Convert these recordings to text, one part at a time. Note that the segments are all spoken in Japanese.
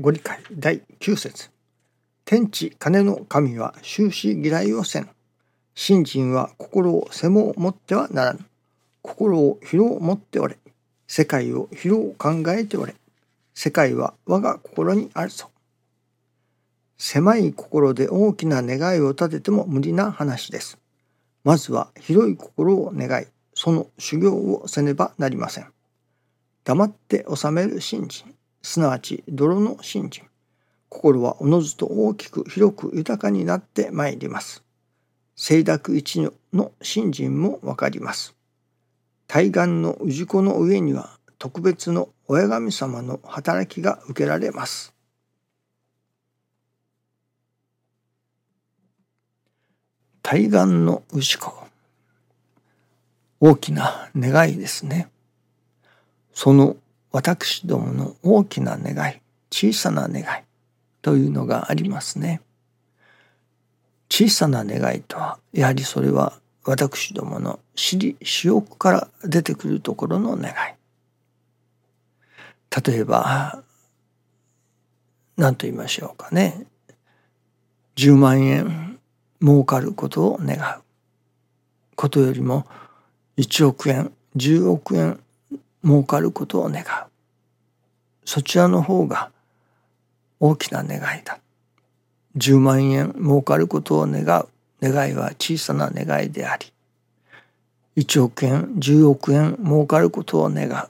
ご理解第9節天地金の神は終始嫌いをせん。信心は心を背も持ってはならぬ。心を広を持っておれ。世界を広を考えておれ。世界は我が心にあるぞ。狭い心で大きな願いを立てても無理な話です。まずは広い心を願い、その修行をせねばなりません。黙って収める信心、すなわち泥の信心。心はおのずと大きく広く豊かになってまいります。清濁一の信心もわかります。対岸の氏子の上には特別の親神様の働きが受けられます。対岸の牛子大きな願いですね。その私どもの大きな願い小さな願いというのがありますね。小さな願いとはやはりそれは私どもの私利私欲から出てくるところの願い。例えば何と言いましょうかね10万円儲かることを願うことよりも1億円10億円儲かることを願う。そちらの方が大きな願いだ。10万円儲かることを願う。願いは小さな願いであり。1億円10億円儲かることを願う。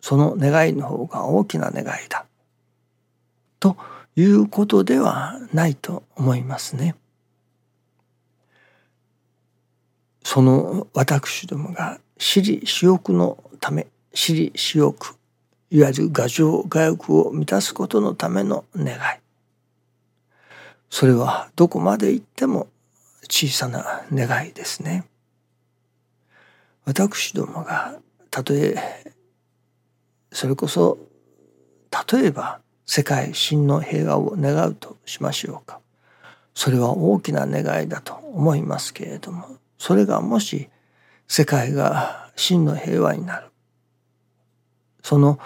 その願いの方が大きな願いだ。ということではないと思いますね。その私どもが私利私欲のため私利私欲いわゆる牙城牙欲を満たすことのための願い。それはどこまで行っても小さな願いですね。私どもがたとえそれこそ例えば世界真の平和を願うとしましょうか。それは大きな願いだと思いますけれどもそれがもし世界が真の平和になる。その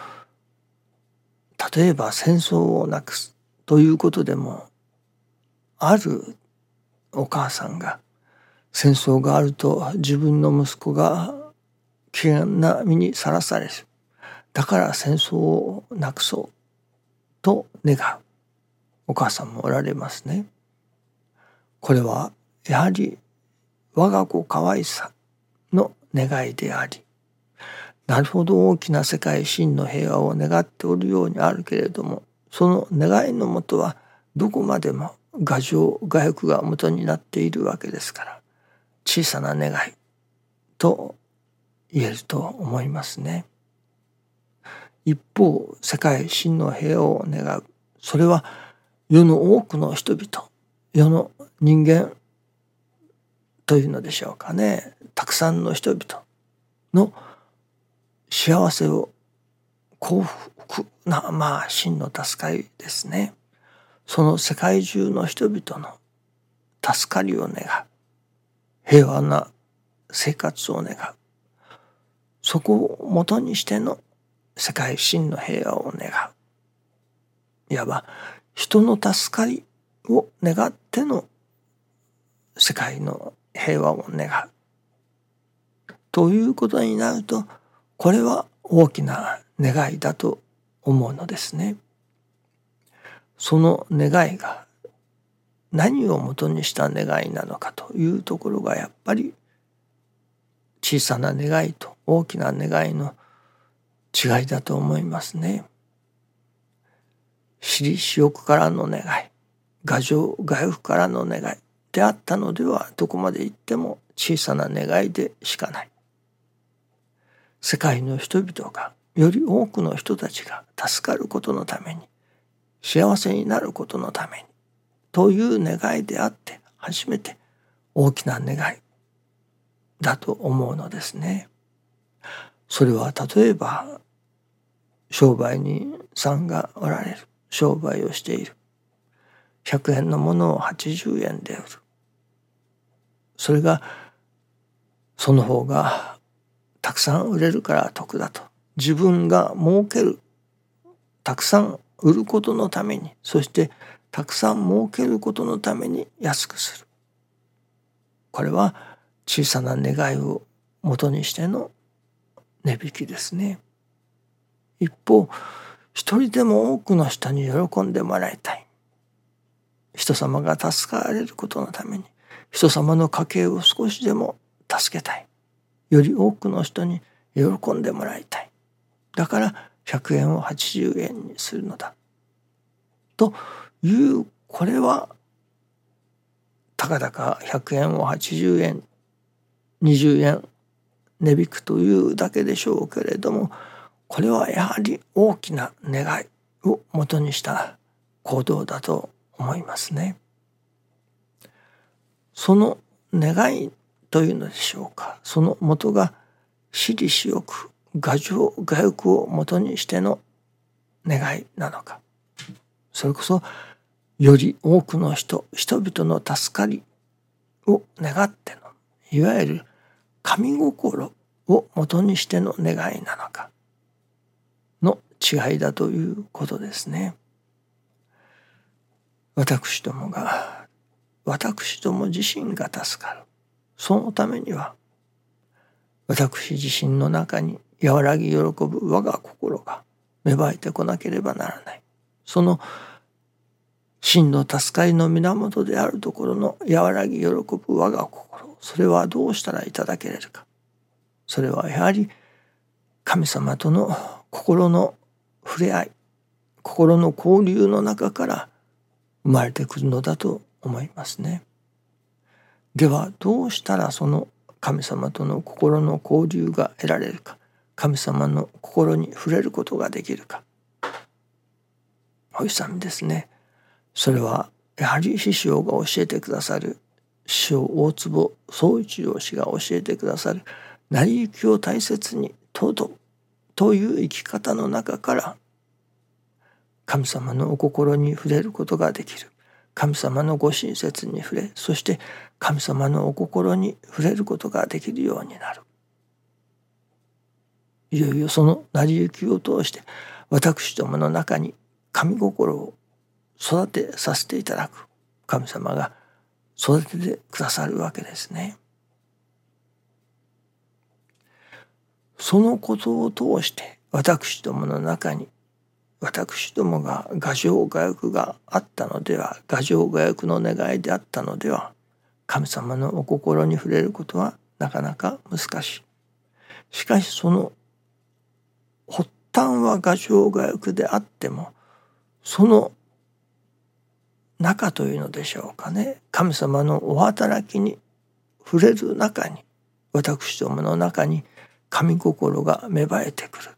例えば戦争をなくすということでもあるお母さんが戦争があると自分の息子が危険な身にさらされるだから戦争をなくそうと願うお母さんもおられますね。これはやはり我が子可愛さの願いでありなるほど大きな世界真の平和を願っておるようにあるけれどもその願いのもとはどこまでも牙城牙欲が元になっているわけですから小さな願いと言えると思いますね。一方世界真の平和を願うそれは世の多くの人々世の人間というのでしょうかねたくさんの人々の幸せを幸福なまあ真の助かりですね。その世界中の人々の助かりを願う。平和な生活を願う。そこをもとにしての世界真の平和を願う。いわば人の助かりを願っての世界の平和を願う。ということになるとこれは大きな願いだと思うのですね。その願いが何をもとにした願いなのかというところがやっぱり小さな願いと大きな願いの違いだと思いますね。私利私欲からの願い、牙城外欲からの願い、であったのではどこまで行っても小さな願いでしかない。世界の人々がより多くの人たちが助かることのために幸せになることのためにという願いであって初めて大きな願いだと思うのですね。それは例えば商売人さんがおられる商売をしている100円のものを80円で売るそれがその方がたくさん売れるから得だと。自分が儲ける。たくさん売ることのために。そしてたくさん儲けることのために安くする。これは小さな願いを元にしての値引きですね。一方一人でも多くの人に喜んでもらいたい。人様が助かれることのために。人様の家計を少しでも助けたい。より多くの人に喜んでもらいたいだから100円を80円にするのだというこれはたかだか100円を80円20円値引くというだけでしょうけれどもこれはやはり大きな願いをもとにした行動だと思いますね。その願いというのでしょうか？その元が私利私欲牙城牙欲をもとにしての願いなのか。それこそより多くの人人々の助かりを願ってのいわゆる神心をもとにしての願いなのか。の違いだということですね。私どもが私ども自身が助かる。そのためには私自身の中に和らぎ喜ぶ我が心が芽生えてこなければならないその真の助かりの源であるところの和らぎ喜ぶ我が心それはどうしたらいただけれるかそれはやはり神様との心の触れ合い心の交流の中から生まれてくるのだと思いますね。ではどうしたらその神様との心の交流が得られるか神様の心に触れることができるか。おいさみですね。それはやはり師匠が教えてくださる師匠大坪宗一郎氏が教えてくださる成り行きを大切にとどという生き方の中から神様のお心に触れることができる。神様のご親切に触れそして神様のお心に触れることができるようになるいよいよその成り行きを通して私どもの中に神心を育てさせていただく神様が育ててくださるわけですね。そのことを通して私どもの中に私どもが牙城牙欲があったのでは牙城牙欲の願いであったのでは神様のお心に触れることはなかなか難しい。しかしその発端は牙城牙欲であってもその中というのでしょうかね。神様のお働きに触れる中に私どもの中に神心が芽生えてくる。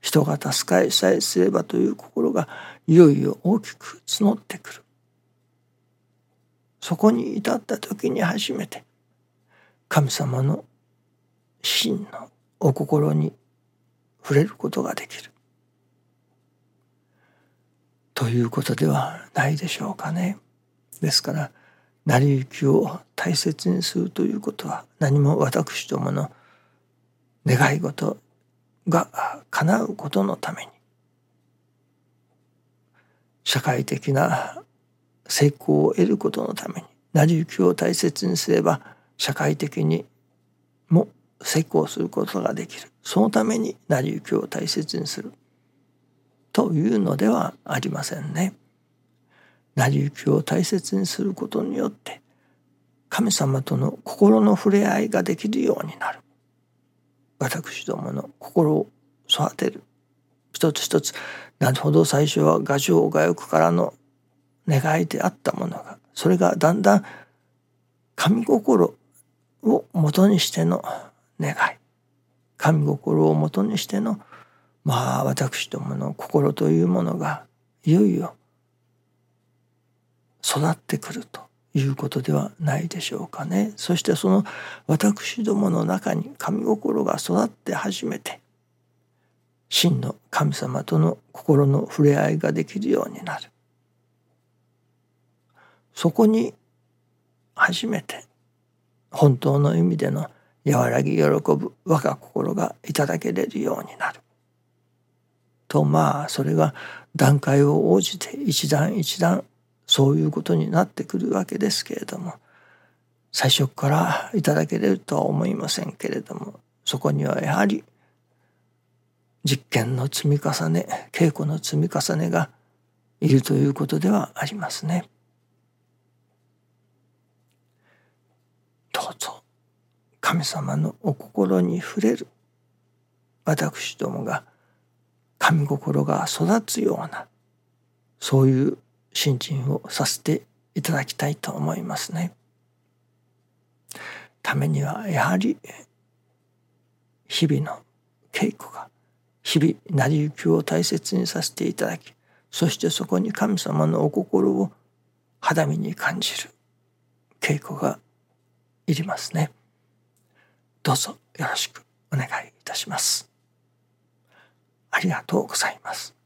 人が助かりさえすればという心がいよいよ大きく募ってくる。そこに至った時に初めて神様の真のお心に触れることができるということではないでしょうかね。ですから成り行きを大切にするということは何も私どもの願い事が叶うことのために社会的な成功を得ることのために成り行きを大切にすれば社会的にも成功することができる。そのために成り行きを大切にするというのではありませんね。成り行きを大切にすることによって神様との心の触れ合いができるようになる。私どもの心を育てる。一つ一つなるほど最初は牙城牙欲からの願いであったものがそれがだんだん神心をもとにしての願い。神心をもとにしてのまあ私どもの心というものがいよいよ育ってくるということではないでしょうかね。そしてその私どもの中に神心が育って初めて真の神様との心の触れ合いができるようになる。そこに初めて本当の意味での和らぎ喜ぶ我が心がいただけれるようになるとまあそれが段階を応じて一段一段そういうことになってくるわけですけれども最初からいただけれるとは思いませんけれどもそこにはやはり実験の積み重ね稽古の積み重ねがいるということではありますね。どうぞ神様のお心に触れる私どもが神心が育つようなそういう信心をさせていただきたいと思いますね。ためにはやはり日々の稽古が日々成り行きを大切にさせていただきそしてそこに神様のお心を肌身に感じる稽古がいりますね。どうぞよろしくお願いいたします。ありがとうございます。